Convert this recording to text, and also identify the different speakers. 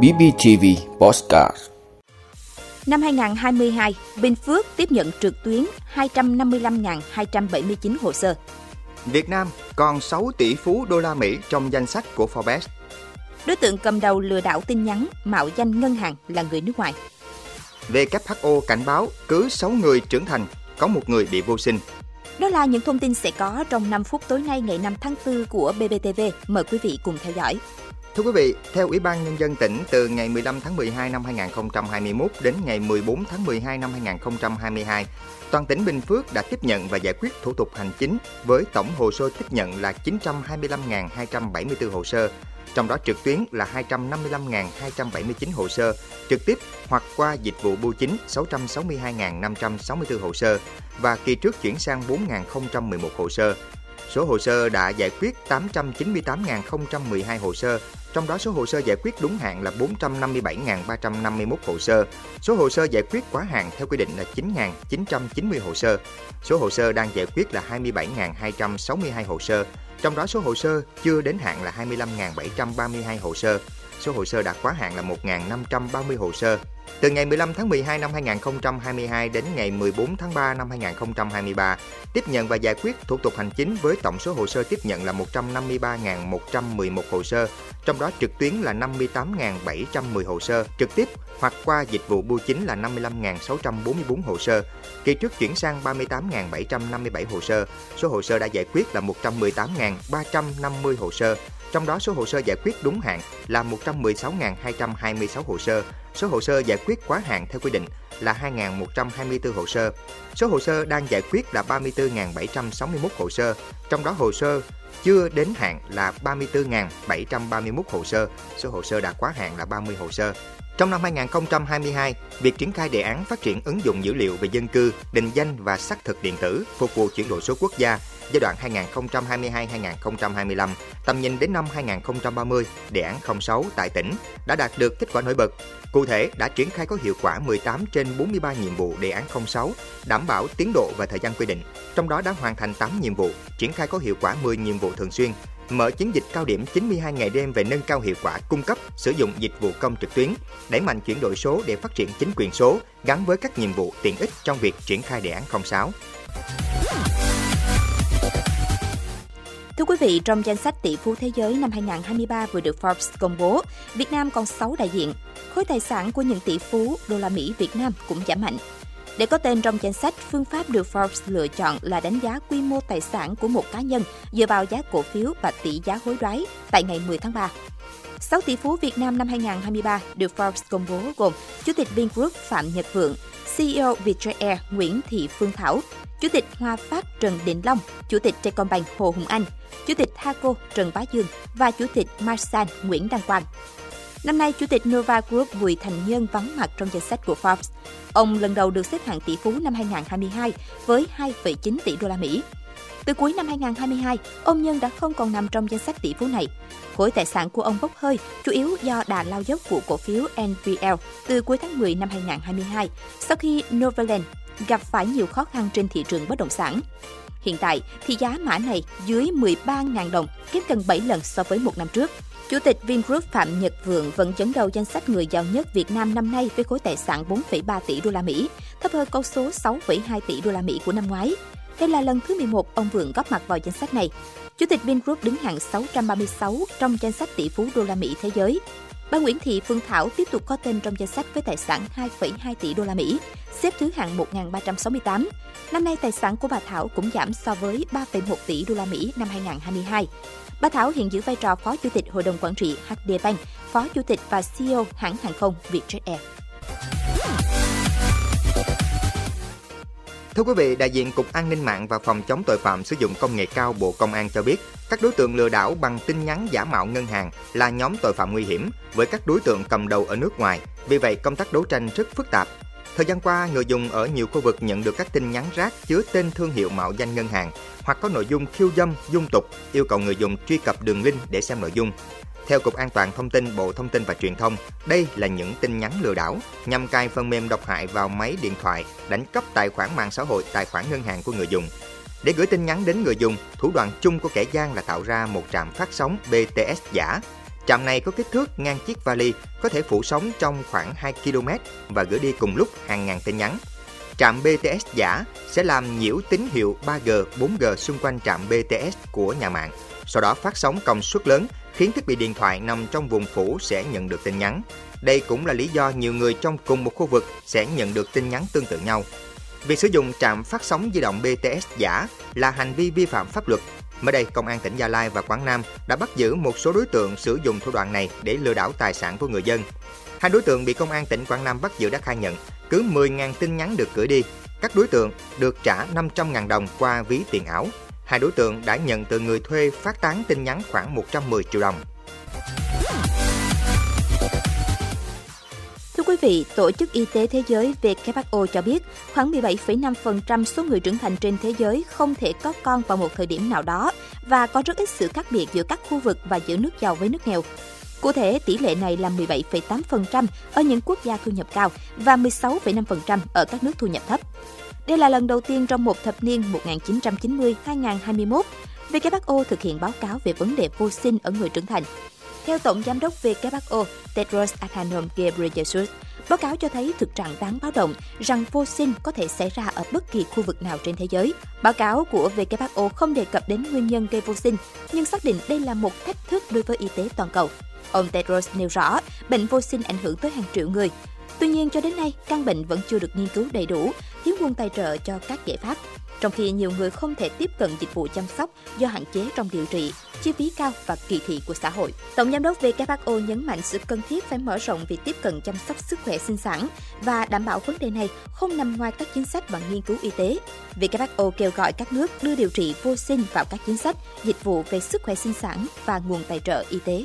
Speaker 1: BBTV Postcard
Speaker 2: Năm 2022, Bình Phước tiếp nhận trực tuyến 255.279 hồ sơ.
Speaker 3: Việt Nam còn 6 tỷ phú đô la Mỹ trong danh sách của Forbes.
Speaker 2: Đối tượng cầm đầu lừa đảo tin nhắn mạo danh ngân hàng là người nước ngoài.
Speaker 3: WHO cảnh báo cứ 6 người trưởng thành có một người bị vô sinh.
Speaker 2: Đó là những thông tin sẽ có trong 5 phút tối nay ngày 5 tháng 4 của BBTV. Mời quý vị cùng theo dõi.
Speaker 3: Thưa quý vị, theo Ủy ban Nhân dân tỉnh, từ ngày 15 tháng 12 năm 2021 đến ngày 14 tháng 12 năm 2022, toàn tỉnh Bình Phước đã tiếp nhận và giải quyết thủ tục hành chính với tổng hồ sơ tiếp nhận là 925.274 hồ sơ, trong đó trực tuyến là 255.279 hồ sơ, trực tiếp hoặc qua dịch vụ bưu chính 662.564 hồ sơ và kỳ trước chuyển sang 4.011 hồ sơ. Số hồ sơ đã giải quyết 898.012 hồ sơ, trong đó số hồ sơ giải quyết đúng hạn là 457.351 hồ sơ. Số hồ sơ giải quyết quá hạn theo quy định là 9.990 hồ sơ. Số hồ sơ đang giải quyết là 27.262 hồ sơ, trong đó số hồ sơ chưa đến hạn là 25.732 hồ sơ. Số hồ sơ đã quá hạn là 1.530 hồ sơ. Từ ngày 15 tháng 12 năm 2022 đến ngày 14 tháng 3 năm 2023, tiếp nhận và giải quyết thủ tục hành chính với tổng số hồ sơ tiếp nhận là 153.111 hồ sơ, trong đó trực tuyến là 58.710 hồ sơ, trực tiếp hoặc qua dịch vụ bưu chính là 55.644 hồ sơ. Kỳ trước chuyển sang 38.757 hồ sơ, số hồ sơ đã giải quyết là 118.350 hồ sơ, trong đó số hồ sơ giải quyết đúng hạn là 116.226 hồ sơ, số hồ sơ giải quyết quá hạn theo quy định là 2.124 hồ sơ. Số hồ sơ đang giải quyết là 34.761 hồ sơ, trong đó hồ sơ chưa đến hạn là 34.731 hồ sơ, số hồ sơ đã quá hạn là 30 hồ sơ. Trong năm 2022, việc triển khai đề án phát triển ứng dụng dữ liệu về dân cư, định danh và xác thực điện tử phục vụ chuyển đổi số quốc gia giai đoạn 2022-2025, tầm nhìn đến năm 2030, đề án 06 tại tỉnh đã đạt được kết quả nổi bật. Cụ thể, đã triển khai có hiệu quả 18 trên 43 nhiệm vụ đề án 06, đảm bảo tiến độ và thời gian quy định. Trong đó đã hoàn thành 8 nhiệm vụ, triển khai có hiệu quả 10 nhiệm vụ thường xuyên, mở chiến dịch cao điểm 92 ngày đêm về nâng cao hiệu quả cung cấp, sử dụng dịch vụ công trực tuyến, đẩy mạnh chuyển đổi số để phát triển chính quyền số gắn với các nhiệm vụ tiện ích trong việc triển khai đề án 06.
Speaker 2: Thưa quý vị, trong danh sách tỷ phú thế giới năm 2023 vừa được Forbes công bố, Việt Nam còn 6 đại diện. Khối tài sản của những tỷ phú đô la Mỹ Việt Nam cũng giảm mạnh. Để có tên trong danh sách, phương pháp được Forbes lựa chọn là đánh giá quy mô tài sản của một cá nhân dựa vào giá cổ phiếu và tỷ giá hối đoái tại ngày 10 tháng 3. 6 tỷ phú Việt Nam năm 2023 được Forbes công bố gồm Chủ tịch Vingroup Phạm Nhật Vượng, CEO Vietjet Air Nguyễn Thị Phương Thảo, Chủ tịch Hoa Phát Trần Đình Long, Chủ tịch Techcombank Hồ Hùng Anh, Chủ tịch Thaco Trần Bá Dương và Chủ tịch Marsan Nguyễn Đăng Quang. Năm nay, Chủ tịch Nova Group Bùi Thành Nhân vắng mặt trong danh sách của Forbes. Ông lần đầu được xếp hạng tỷ phú năm 2022 với 2,9 tỷ đô la Mỹ. Từ cuối năm 2022, ông Nhân đã không còn nằm trong danh sách tỷ phú này. Khối tài sản của ông bốc hơi chủ yếu do đà lao dốc của cổ phiếu NVL từ cuối tháng 10 năm 2022 sau khi Novaland gặp phải nhiều khó khăn trên thị trường bất động sản. Hiện tại thì giá mã này dưới 13.000 đồng, kiếm gần 7 lần so với một năm trước. Chủ tịch Vingroup Phạm Nhật Vượng vẫn dẫn đầu danh sách người giàu nhất Việt Nam năm nay với khối tài sản 4,3 tỷ đô la Mỹ, thấp hơn con số 6,2 tỷ đô la Mỹ của năm ngoái. Đây là lần thứ 11 ông Vượng góp mặt vào danh sách này. Chủ tịch Vingroup đứng hạng 636 trong danh sách tỷ phú đô la Mỹ thế giới. Bà Nguyễn Thị Phương Thảo tiếp tục có tên trong danh sách với tài sản 2,2 tỷ đô la Mỹ, xếp thứ hạng 1368. Năm nay tài sản của bà Thảo cũng giảm so với 3,1 tỷ đô la Mỹ năm 2022. Bà Thảo hiện giữ vai trò Phó Chủ tịch Hội đồng Quản trị HD Bank, Phó Chủ tịch và CEO hãng hàng không Vietjet Air.
Speaker 3: Thưa quý vị, đại diện Cục An ninh mạng và Phòng chống tội phạm sử dụng công nghệ cao Bộ Công an cho biết, các đối tượng lừa đảo bằng tin nhắn giả mạo ngân hàng là nhóm tội phạm nguy hiểm với các đối tượng cầm đầu ở nước ngoài. Vì vậy, công tác đấu tranh rất phức tạp. Thời gian qua, người dùng ở nhiều khu vực nhận được các tin nhắn rác chứa tên thương hiệu mạo danh ngân hàng hoặc có nội dung khiêu dâm, dung tục, yêu cầu người dùng truy cập đường link để xem nội dung. Theo Cục An toàn Thông tin Bộ Thông tin và Truyền thông, đây là những tin nhắn lừa đảo nhằm cài phần mềm độc hại vào máy điện thoại, đánh cắp tài khoản mạng xã hội, tài khoản ngân hàng của người dùng. Để gửi tin nhắn đến người dùng, thủ đoạn chung của kẻ gian là tạo ra một trạm phát sóng BTS giả. Trạm này có kích thước ngang chiếc vali, có thể phủ sóng trong khoảng 2 km và gửi đi cùng lúc hàng ngàn tin nhắn. Trạm BTS giả sẽ làm nhiễu tín hiệu 3G, 4G xung quanh trạm BTS của nhà mạng, sau đó phát sóng công suất lớn khiến thiết bị điện thoại nằm trong vùng phủ sẽ nhận được tin nhắn. Đây cũng là lý do nhiều người trong cùng một khu vực sẽ nhận được tin nhắn tương tự nhau. Việc sử dụng trạm phát sóng di động BTS giả là hành vi vi phạm pháp luật. Mới đây, Công an tỉnh Gia Lai và Quảng Nam đã bắt giữ một số đối tượng sử dụng thủ đoạn này để lừa đảo tài sản của người dân. Hai đối tượng bị Công an tỉnh Quảng Nam bắt giữ đã khai nhận cứ 10.000 tin nhắn được gửi đi, các đối tượng được trả 500.000 đồng qua ví tiền ảo. Hai đối tượng đã nhận từ người thuê phát tán tin nhắn khoảng 110 triệu đồng.
Speaker 2: Thưa quý vị, Tổ chức Y tế Thế giới WHO cho biết khoảng 17,5% số người trưởng thành trên thế giới không thể có con vào một thời điểm nào đó và có rất ít sự khác biệt giữa các khu vực và giữa nước giàu với nước nghèo. Cụ thể, tỷ lệ này là 17,8% ở những quốc gia thu nhập cao và 16,5% ở các nước thu nhập thấp. Đây là lần đầu tiên trong một thập niên 1990-2021, WHO thực hiện báo cáo về vấn đề vô sinh ở người trưởng thành. Theo Tổng Giám đốc WHO Tedros Adhanom Ghebreyesus, báo cáo cho thấy thực trạng đáng báo động rằng vô sinh có thể xảy ra ở bất kỳ khu vực nào trên thế giới. Báo cáo của WHO không đề cập đến nguyên nhân gây vô sinh, nhưng xác định đây là một thách thức đối với y tế toàn cầu. Ông Tedros nêu rõ, bệnh vô sinh ảnh hưởng tới hàng triệu người. Tuy nhiên, cho đến nay, căn bệnh vẫn chưa được nghiên cứu đầy đủ, thiếu nguồn tài trợ cho các giải pháp. Trong khi nhiều người không thể tiếp cận dịch vụ chăm sóc do hạn chế trong điều trị, chi phí cao và kỳ thị của xã hội. Tổng giám đốc WHO nhấn mạnh sự cần thiết phải mở rộng việc tiếp cận chăm sóc sức khỏe sinh sản và đảm bảo vấn đề này không nằm ngoài các chính sách và nghiên cứu y tế. WHO kêu gọi các nước đưa điều trị vô sinh vào các chính sách, dịch vụ về sức khỏe sinh sản và nguồn tài trợ y tế.